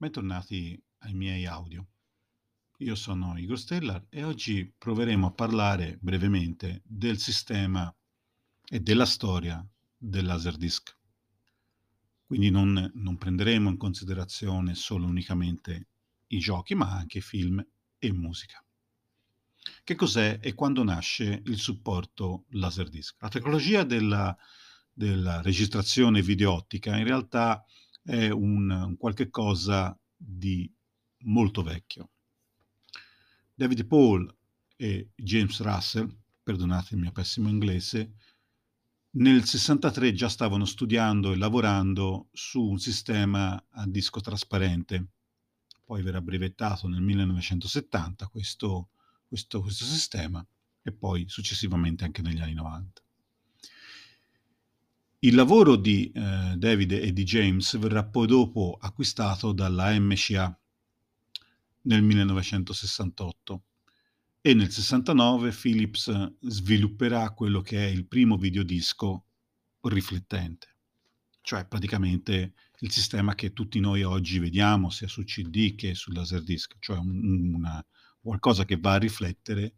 Bentornati ai miei audio. Io sono Igor Stellar e oggi proveremo a parlare brevemente del sistema e della storia del Laserdisc. Quindi non, non prenderemo in considerazione solo unicamente i giochi, ma anche film e musica. Che cos'è e quando nasce il supporto Laserdisc? La tecnologia della, della registrazione videottica in realtà è un, un qualche cosa di molto vecchio. David Paul e James Russell, perdonate il mio pessimo inglese, nel 63 già stavano studiando e lavorando su un sistema a disco trasparente. Poi verrà brevettato nel 1970 questo, questo, questo sistema e poi successivamente anche negli anni 90. Il lavoro di eh, David e di James verrà poi dopo acquistato dalla MCA nel 1968 e nel 69 Philips svilupperà quello che è il primo videodisco riflettente, cioè praticamente il sistema che tutti noi oggi vediamo sia su CD che sul laserdisc, cioè un, una, qualcosa che va a riflettere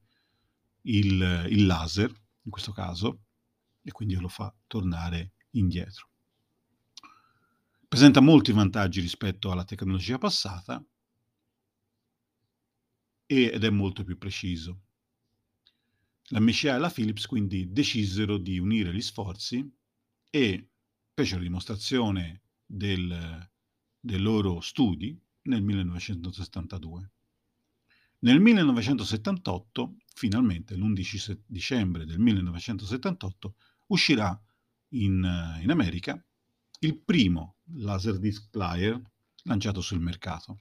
il, il laser, in questo caso, e quindi lo fa tornare indietro. Presenta molti vantaggi rispetto alla tecnologia passata ed è molto più preciso. La MCA e la Philips quindi decisero di unire gli sforzi e fecero dimostrazione del, dei loro studi nel 1972. Nel 1978, finalmente l'11 dicembre del 1978, uscirà in, in America il primo Laserdisc player lanciato sul mercato.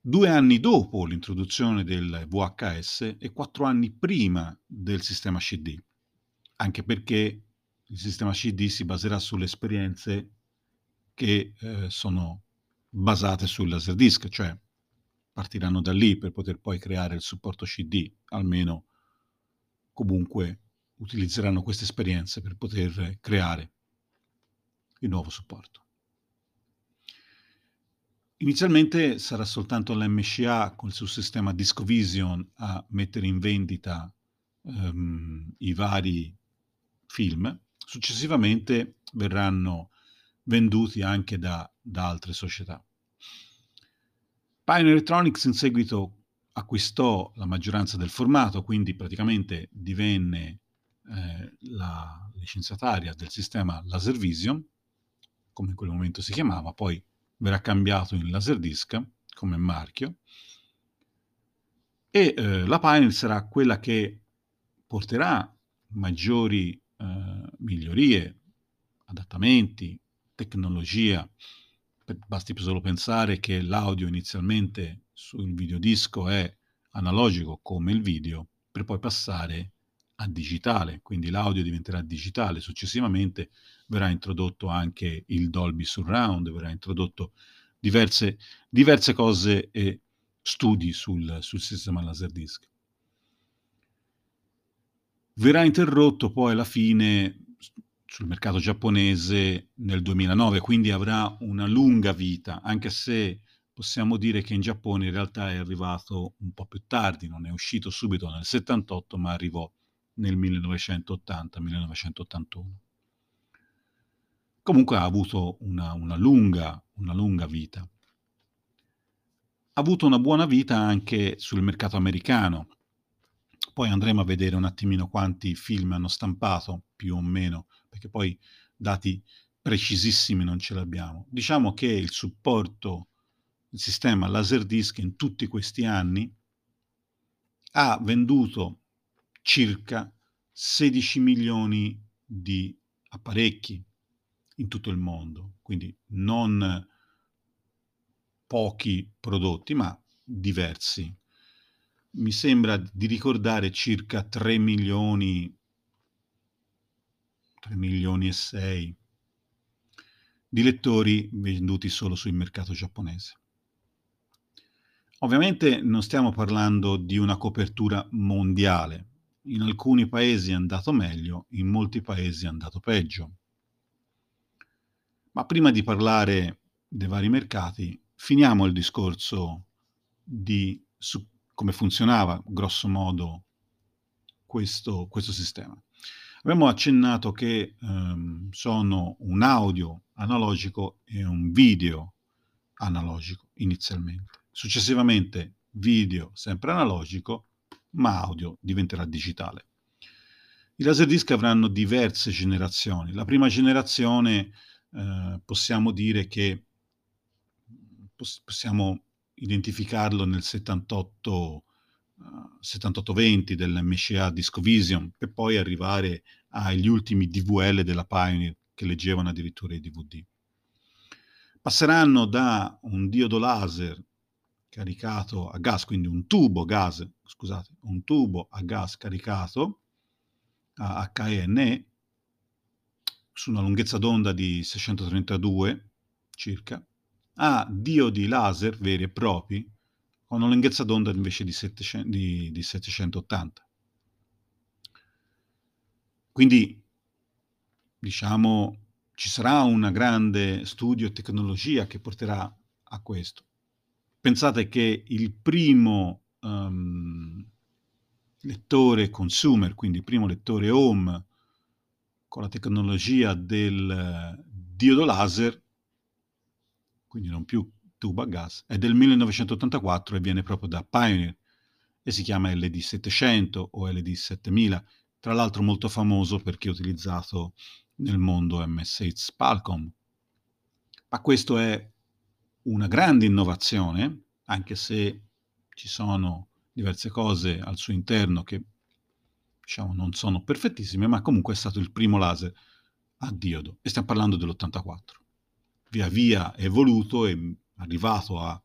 Due anni dopo l'introduzione del VHS e quattro anni prima del sistema CD, anche perché il sistema CD si baserà sulle esperienze che eh, sono basate sul Laserdisc, cioè partiranno da lì per poter poi creare il supporto CD, almeno comunque utilizzeranno queste esperienze per poter creare il nuovo supporto. Inizialmente sarà soltanto l'MCA con il suo sistema DiscoVision a mettere in vendita um, i vari film, successivamente verranno venduti anche da, da altre società. Pioneer Electronics in seguito acquistò la maggioranza del formato, quindi praticamente divenne eh, la licenziataria del sistema LaserVision, come in quel momento si chiamava, poi verrà cambiato in Laserdisc come marchio, e eh, la Pioneer sarà quella che porterà maggiori eh, migliorie, adattamenti, tecnologia. Basti solo pensare che l'audio inizialmente sul videodisco è analogico come il video, per poi passare a digitale, quindi l'audio diventerà digitale, successivamente verrà introdotto anche il Dolby Surround, verrà introdotto diverse, diverse cose e studi sul, sul sistema Laserdisc. Verrà interrotto poi alla fine sul mercato giapponese nel 2009, quindi avrà una lunga vita, anche se possiamo dire che in Giappone in realtà è arrivato un po' più tardi, non è uscito subito nel 78, ma arrivò nel 1980-1981. Comunque ha avuto una, una, lunga, una lunga vita. Ha avuto una buona vita anche sul mercato americano. Poi andremo a vedere un attimino quanti film hanno stampato, più o meno, perché poi dati precisissimi non ce l'abbiamo. Diciamo che il supporto, il sistema Laserdisc in tutti questi anni ha venduto circa 16 milioni di apparecchi in tutto il mondo, quindi non pochi prodotti, ma diversi. Mi sembra di ricordare circa 3 milioni, 3 milioni e 6 di lettori venduti solo sul mercato giapponese. Ovviamente non stiamo parlando di una copertura mondiale. In alcuni paesi è andato meglio, in molti paesi è andato peggio. Ma prima di parlare dei vari mercati, finiamo il discorso di come funzionava grosso modo questo, questo sistema. Abbiamo accennato che ehm, sono un audio analogico e un video analogico inizialmente. Successivamente video sempre analogico, ma audio diventerà digitale. I laserdisc avranno diverse generazioni. La prima generazione eh, possiamo dire che poss- possiamo identificarlo nel 78 uh, 7820 dell'MCA Discovision per poi arrivare agli ultimi DVL della Pioneer che leggevano addirittura i DVD. Passeranno da un diodo laser caricato a gas, quindi un tubo gas, scusate, un tubo a gas caricato a HNE su una lunghezza d'onda di 632 circa, a diodi laser veri e propri con una lunghezza d'onda invece di, 700, di, di 780. Quindi, diciamo, ci sarà un grande studio e tecnologia che porterà a questo. Pensate che il primo um, lettore consumer, quindi il primo lettore home con la tecnologia del diodo laser, quindi non più tubo a gas, è del 1984 e viene proprio da Pioneer e si chiama LD700 o LD7000, tra l'altro molto famoso perché è utilizzato nel mondo MS8 Spalcom. Ma questo è una grande innovazione, anche se ci sono diverse cose al suo interno che diciamo non sono perfettissime, ma comunque è stato il primo laser a diodo. E stiamo parlando dell'84 via via evoluto e arrivato a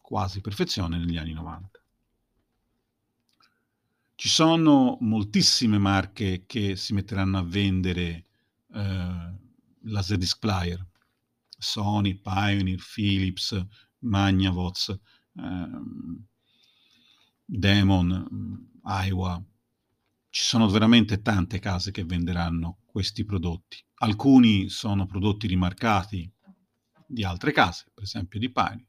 quasi perfezione negli anni 90. Ci sono moltissime marche che si metteranno a vendere eh, Laserdisc Player, Sony, Pioneer, Philips, Magnavox, eh, Demon, Iowa. Ci sono veramente tante case che venderanno questi prodotti. Alcuni sono prodotti rimarcati di altre case, per esempio di pani,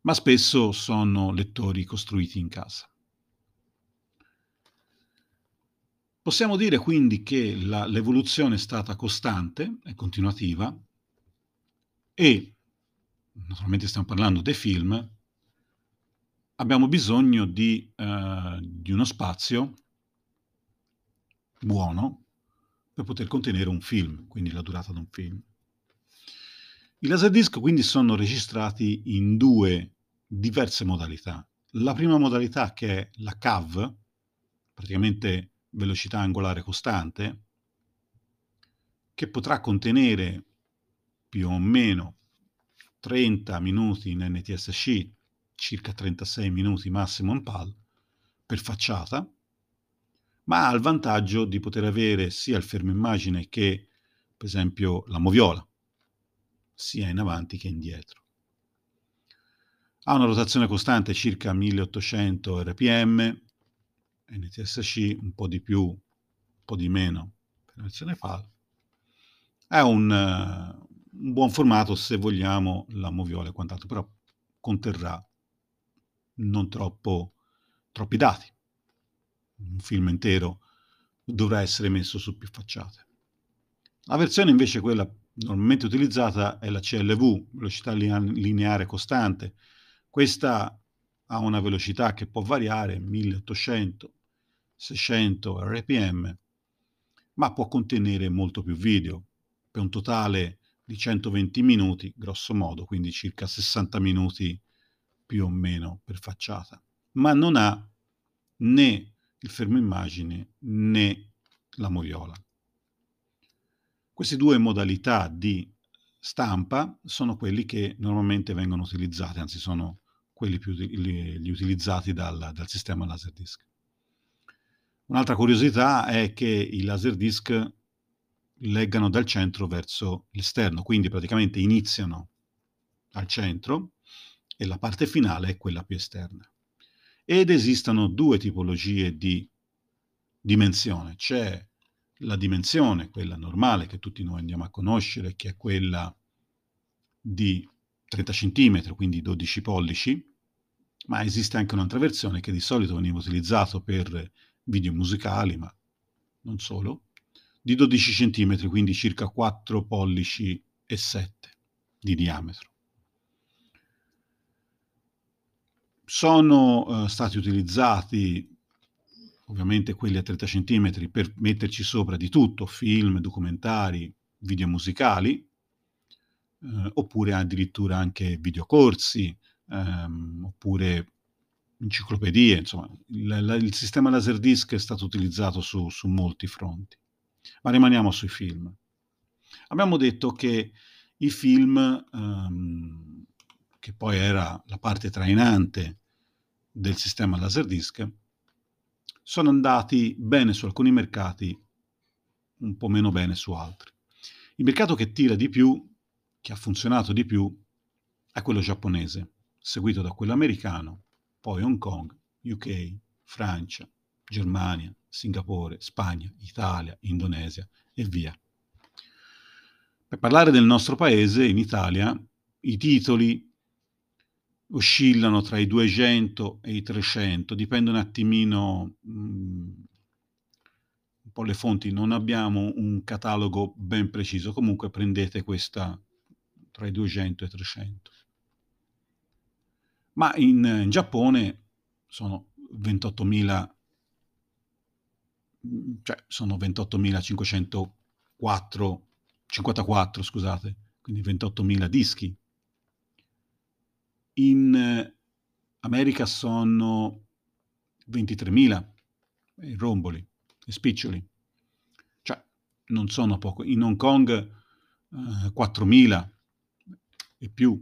ma spesso sono lettori costruiti in casa. Possiamo dire quindi che la, l'evoluzione è stata costante e continuativa e, naturalmente stiamo parlando dei film, abbiamo bisogno di, uh, di uno spazio buono per poter contenere un film, quindi la durata di un film. I laserdisc quindi sono registrati in due diverse modalità. La prima modalità che è la CAV, praticamente velocità angolare costante, che potrà contenere più o meno 30 minuti in NTSC, circa 36 minuti massimo in PAL, per facciata, ma ha il vantaggio di poter avere sia il fermo immagine che, per esempio, la moviola, sia in avanti che indietro. Ha una rotazione costante circa 1800 rpm, NTSC un po' di più, un po' di meno per la versione FAL. È un, un, buon formato se vogliamo la moviola e quant'altro, però conterrà non troppo, troppi dati. Un film intero dovrà essere messo su più facciate. La versione invece, quella normalmente utilizzata è la CLV, velocità lineare costante. Questa ha una velocità che può variare 1800, 600 rpm, ma può contenere molto più video, per un totale di 120 minuti, grosso modo, quindi circa 60 minuti più o meno per facciata, ma non ha né il fermo immagine né la moviola. Queste due modalità di stampa sono quelli che normalmente vengono utilizzati, anzi sono quelli più gli utilizzati dal, dal sistema Laserdisc. Un'altra curiosità è che i Laserdisc leggano dal centro verso l'esterno, quindi praticamente iniziano al centro e la parte finale è quella più esterna. Ed esistono due tipologie di dimensione. C'è la dimensione, quella normale che tutti noi andiamo a conoscere, che è quella di 30 cm, quindi 12 pollici, ma esiste anche un'altra versione che di solito veniva utilizzato per video musicali, ma non solo, di 12 cm, quindi circa 4 pollici e 7 di diametro. Sono uh, stati utilizzati ovviamente quelli a 30 cm per metterci sopra di tutto, film, documentari, video musicali, eh, oppure addirittura anche videocorsi, ehm, oppure enciclopedie, insomma, il, il, il, sistema Laserdisc è stato utilizzato su, su molti fronti. Ma rimaniamo sui film. Abbiamo detto che i film, ehm, che poi era la parte trainante del sistema Laserdisc, sono andati bene su alcuni mercati, un po' meno bene su altri. Il mercato che tira di più, che ha funzionato di più, è quello giapponese, seguito da quello americano, poi Hong Kong, UK, Francia, Germania, Singapore, Spagna, Italia, Indonesia e via. Per parlare del nostro paese, in Italia, i titoli oscillano tra i 200 e i 300, dipende un attimino mh, mm, un po' le fonti, non abbiamo un catalogo ben preciso, comunque prendete questa tra i 200 e i 300 ma in, in Giappone sono 28.000 cioè sono 28.504 54 scusate quindi 28.000 dischi. In America sono 23.000 i romboli e spiccioli. Cioè non sono poco. In Hong Kong eh, 4.000 e più.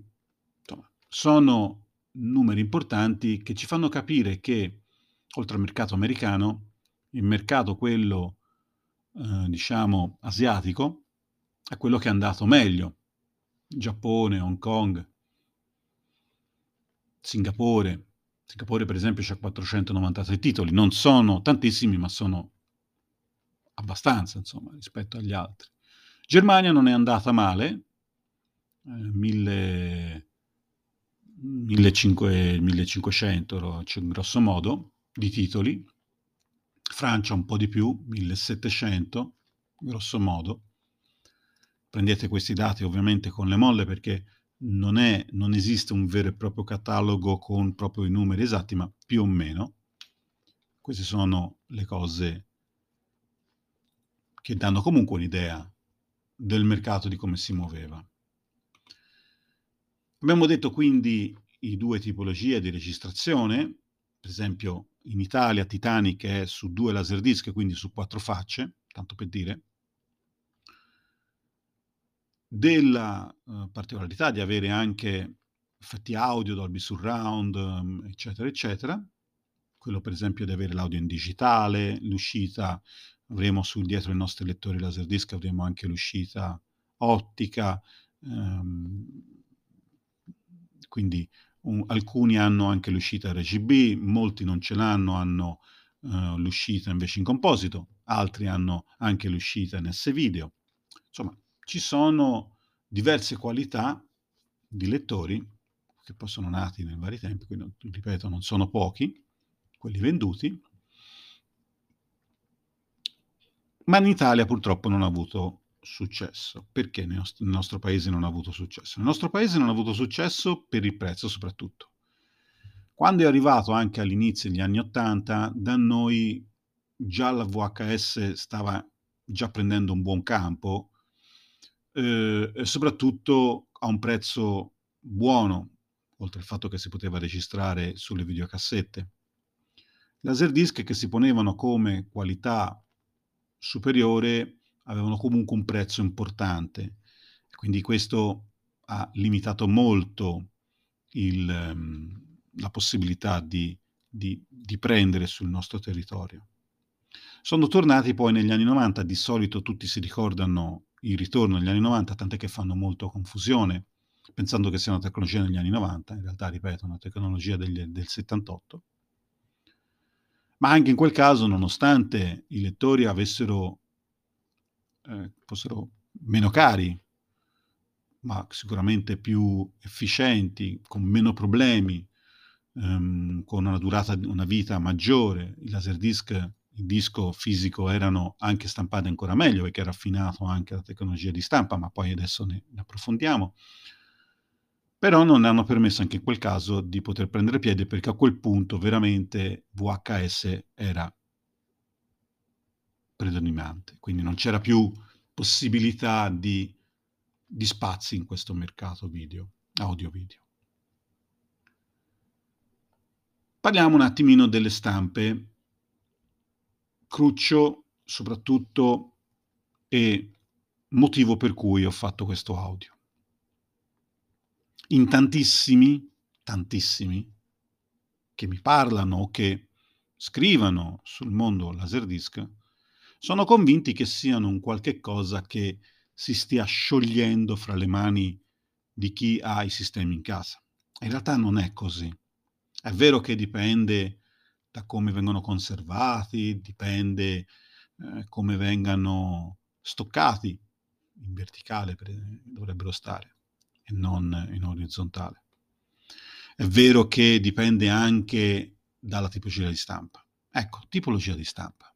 Insomma sono numeri importanti che ci fanno capire che, oltre al mercato americano, il mercato, quello, eh, diciamo, asiatico, è quello che è andato meglio. Giappone, Hong Kong, Singapore. Singapore, per esempio, ha 496 titoli. Non sono tantissimi, ma sono abbastanza, insomma, rispetto agli altri. Germania non è andata male, eh, 1000 1500, grosso modo, di titoli, Francia un po' di più, 1700, grosso modo. Prendete questi dati ovviamente con le molle perché non, è, non esiste un vero e proprio catalogo con proprio i numeri esatti, ma più o meno. Queste sono le cose che danno comunque un'idea del mercato di come si muoveva. Abbiamo detto quindi i due tipologie di registrazione, per esempio in Italia Titanic è su due laserdisc, quindi su quattro facce, tanto per dire, della uh, particolarità di avere anche effetti audio, Dolby Surround, um, eccetera, eccetera. Quello per esempio di avere l'audio in digitale, l'uscita, avremo sul dietro i nostri lettori laserdisc, avremo anche l'uscita ottica, um, quindi un, alcuni hanno anche l'uscita RGB, molti non ce l'hanno, hanno uh, l'uscita invece in composito, altri hanno anche l'uscita in S-Video. Insomma, ci sono diverse qualità di lettori che poi sono nati nei vari tempi, quindi ripeto, non sono pochi quelli venduti, ma in Italia purtroppo non ha avuto successo. Perché nel nostro, paese non ha avuto successo? Nel nostro paese non ha avuto successo per il prezzo soprattutto. Quando è arrivato anche all'inizio degli anni Ottanta, da noi già la VHS stava già prendendo un buon campo eh, e soprattutto a un prezzo buono, oltre al fatto che si poteva registrare sulle videocassette. Laserdisc che si ponevano come qualità superiore avevano comunque un prezzo importante, quindi questo ha limitato molto il, um, la possibilità di, di, di prendere sul nostro territorio. Sono tornati poi negli anni 90, di solito tutti si ricordano il ritorno negli anni 90, tant'è che fanno molto confusione, pensando che sia una tecnologia degli anni 90, in realtà, ripeto, una tecnologia degli, del 78. Ma anche in quel caso, nonostante i lettori avessero eh, fossero meno cari, ma sicuramente più efficienti, con meno problemi, ehm, con una durata, una vita maggiore. I laserdisc, il disco fisico erano anche stampati ancora meglio perché era affinato anche la tecnologia di stampa, ma poi adesso ne, ne approfondiamo. Però non hanno permesso anche in quel caso di poter prendere piede perché a quel punto veramente VHS era predominante, quindi non c'era più possibilità di, di spazi in questo mercato video, audio-video. Parliamo un attimino delle stampe. Cruccio soprattutto e motivo per cui ho fatto questo audio. In tantissimi, tantissimi che mi parlano o che scrivano sul mondo Laserdisc sono convinti che siano un qualche cosa che si stia sciogliendo fra le mani di chi ha i sistemi in casa. In realtà non è così. È vero che dipende da come vengono conservati, dipende eh, come vengano stoccati, in verticale dovrebbero stare e non in orizzontale. È vero che dipende anche dalla tipologia di stampa. Ecco, tipologia di stampa.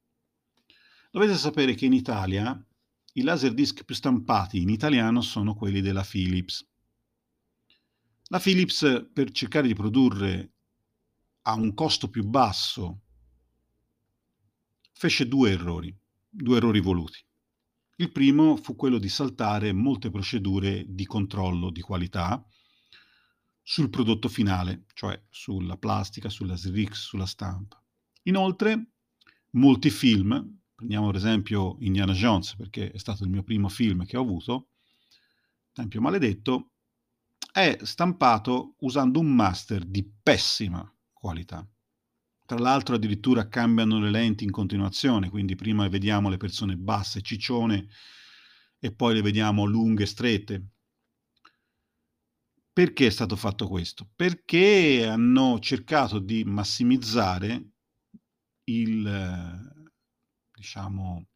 Dovete sapere che in Italia i laser disc più stampati in italiano sono quelli della Philips. La Philips, per cercare di produrre a un costo più basso, fece due errori, due errori voluti. Il primo fu quello di saltare molte procedure di controllo di qualità sul prodotto finale, cioè sulla plastica, sulla SRIX, sulla stampa. Inoltre, molti film, prendiamo per esempio Indiana Jones, perché è stato il mio primo film che ho avuto, Tempio Maledetto, è stampato usando un master di pessima qualità. Tra l'altro addirittura cambiano le lenti in continuazione, quindi prima vediamo le persone basse, ciccione, e poi le vediamo lunghe, strette. Perché è stato fatto questo? Perché hanno cercato di massimizzare il, diciamo,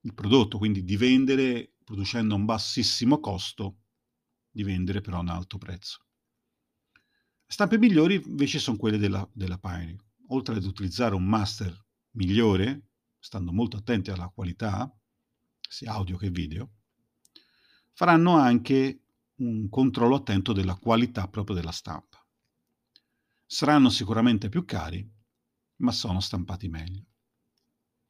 il prodotto, quindi di vendere producendo a un bassissimo costo, di vendere però a un alto prezzo. Stampe migliori invece sono quelle della, della Pioneer. Oltre ad utilizzare un master migliore, stando molto attenti alla qualità, sia audio che video, faranno anche un controllo attento della qualità proprio della stampa. Saranno sicuramente più cari, ma sono stampati meglio.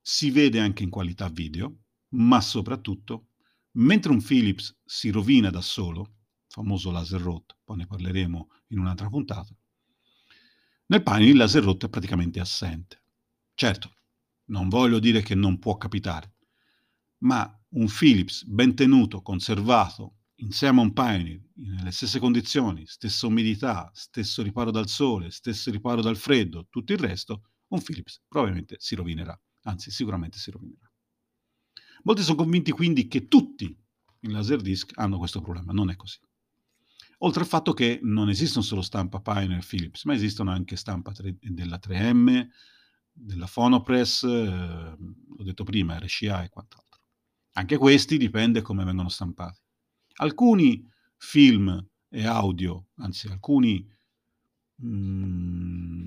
Si vede anche in qualità video, ma soprattutto, mentre un Philips si rovina da solo, famoso laser rot, poi ne parleremo in un'altra puntata, nel panel il laser rot è praticamente assente. Certo, non voglio dire che non può capitare, ma un Philips ben tenuto, conservato, insieme a un Pioneer, nelle stesse condizioni, stessa umidità, stesso riparo dal sole, stesso riparo dal freddo, tutto il resto, un Philips probabilmente si rovinerà, anzi sicuramente si rovinerà. Molti sono convinti quindi che tutti i Laserdisc hanno questo problema, non è così. Oltre al fatto che non esistono solo stampa Pioneer e Philips, ma esistono anche stampa della 3M, della Phonopress, eh, l'ho detto prima, RCA e quant'altro. Anche questi dipende come vengono stampati. Alcuni film e audio, anzi alcuni mh, mm,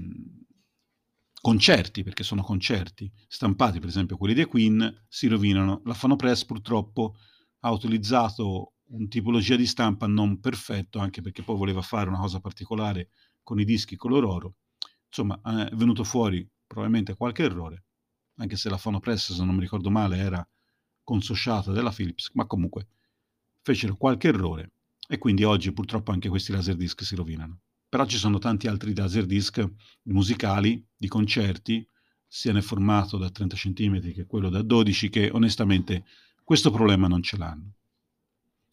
concerti, perché sono concerti, stampati per esempio quelli dei Queen, si rovinano. La Phonopress purtroppo ha utilizzato un tipologia di stampa non perfetto, anche perché poi voleva fare una cosa particolare con i dischi color oro. Insomma, è venuto fuori probabilmente qualche errore, anche se la Phonopress, se non mi ricordo male, era consociata della Philips, ma comunque fecero qualche errore e quindi oggi purtroppo anche questi laserdisc si rovinano. Però ci sono tanti altri laserdisc musicali, di concerti, sia nel formato da 30 cm che quello da 12, che onestamente questo problema non ce l'hanno.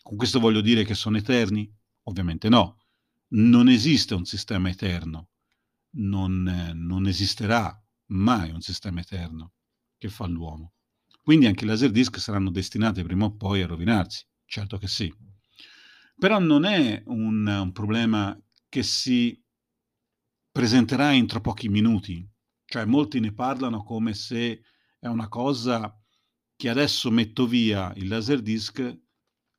Con questo voglio dire che sono eterni? Ovviamente no. Non esiste un sistema eterno. Non, non esisterà mai un sistema eterno che fa l'uomo. Quindi anche i laserdisc saranno destinati prima o poi a rovinarsi. Certo che sì. Però non è un, un problema che si presenterà entro pochi minuti. Cioè molti ne parlano come se è una cosa che adesso metto via il laserdisc,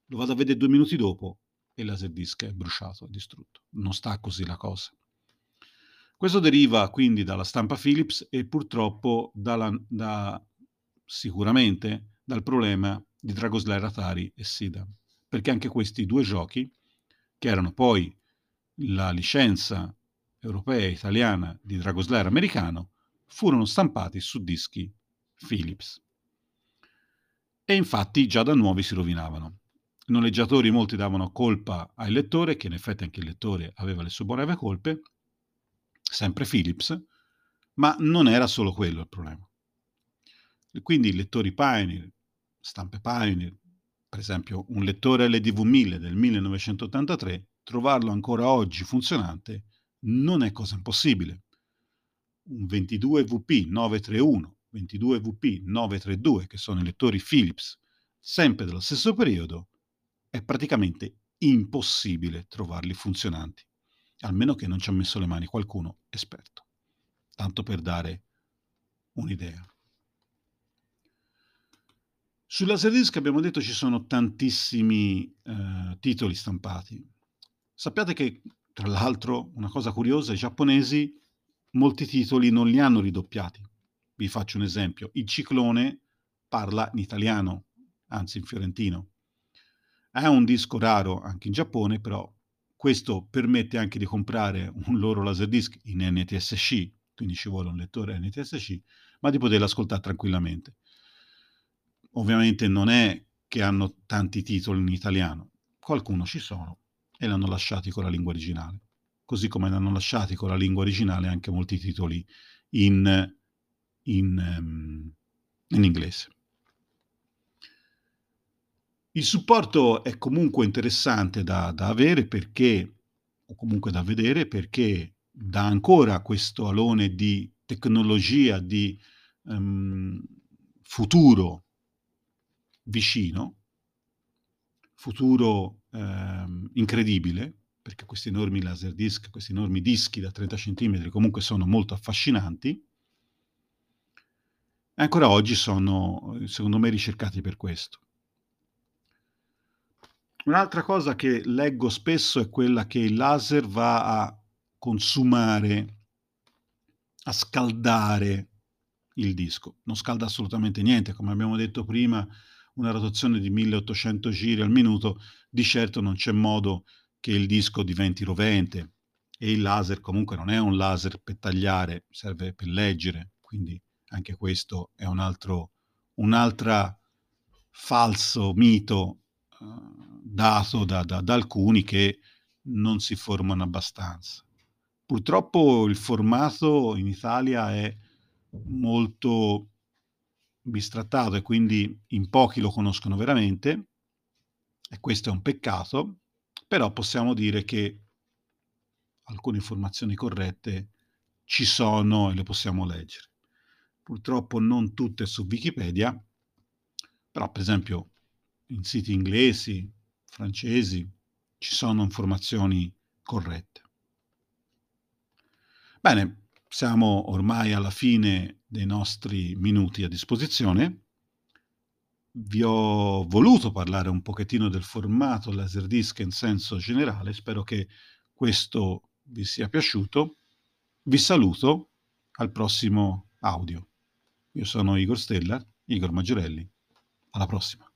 lo vado a vedere due minuti dopo e il laserdisc è bruciato, è distrutto. Non sta così la cosa. Questo deriva quindi dalla stampa Philips e purtroppo dalla, da, sicuramente dal problema di Dragoslayer Atari e Sida, perché anche questi due giochi, che erano poi la licenza europea e italiana di Dragoslayer americano, furono stampati su dischi Philips. E infatti già da nuovi si rovinavano. I noleggiatori molti davano colpa al lettore, che in effetti anche il lettore aveva le sue buone colpe, sempre Philips, ma non era solo quello il problema. Quindi i lettori Pioneer, stampe Pioneer, per esempio un lettore LDV 1000 del 1983, trovarlo ancora oggi funzionante non è cosa impossibile. Un 22VP 931, 22VP 932, che sono i lettori Philips, sempre dello stesso periodo, è praticamente impossibile trovarli funzionanti, almeno che non ci ha messo le mani qualcuno esperto. Tanto per dare un'idea. Sulla Laserdisc abbiamo detto ci sono tantissimi eh, titoli stampati. Sappiate che, tra l'altro, una cosa curiosa, i giapponesi molti titoli non li hanno ridoppiati. Vi faccio un esempio. Il ciclone parla in italiano, anzi in fiorentino. È un disco raro anche in Giappone, però questo permette anche di comprare un loro laserdisc in NTSC, quindi ci vuole un lettore NTSC, ma di poterlo ascoltare tranquillamente. Ovviamente non è che hanno tanti titoli in italiano, qualcuno ci sono e l'hanno lasciati con la lingua originale, così come l'hanno lasciati con la lingua originale anche molti titoli in, in, um, in inglese. Il supporto è comunque interessante da, da avere perché, o comunque da vedere, perché dà ancora questo alone di tecnologia, di um, futuro vicino, futuro um, incredibile, perché questi enormi laser disc, questi enormi dischi da 30 cm comunque sono molto affascinanti, e ancora oggi sono, secondo me, ricercati per questo. Un'altra cosa che leggo spesso è quella che il laser va a consumare, a scaldare il disco. Non scalda assolutamente niente, come abbiamo detto prima, una rotazione di 1800 giri al minuto, di certo non c'è modo che il disco diventi rovente e il laser comunque non è un laser per tagliare, serve per leggere, quindi anche questo è un altro un altro falso mito uh, dato da, da, da alcuni che non si formano abbastanza. Purtroppo il formato in Italia è molto bistrattato e quindi in pochi lo conoscono veramente e questo è un peccato, però possiamo dire che alcune informazioni corrette ci sono e le possiamo leggere. Purtroppo non tutte su Wikipedia, però per esempio in siti inglesi, francesi, ci sono informazioni corrette. Bene, siamo ormai alla fine dei nostri minuti a disposizione. Vi ho voluto parlare un pochettino del formato Laserdisc in senso generale, spero che questo vi sia piaciuto. Vi saluto al prossimo audio. Io sono Igor Stella, Igor Maggiorelli. Alla prossima.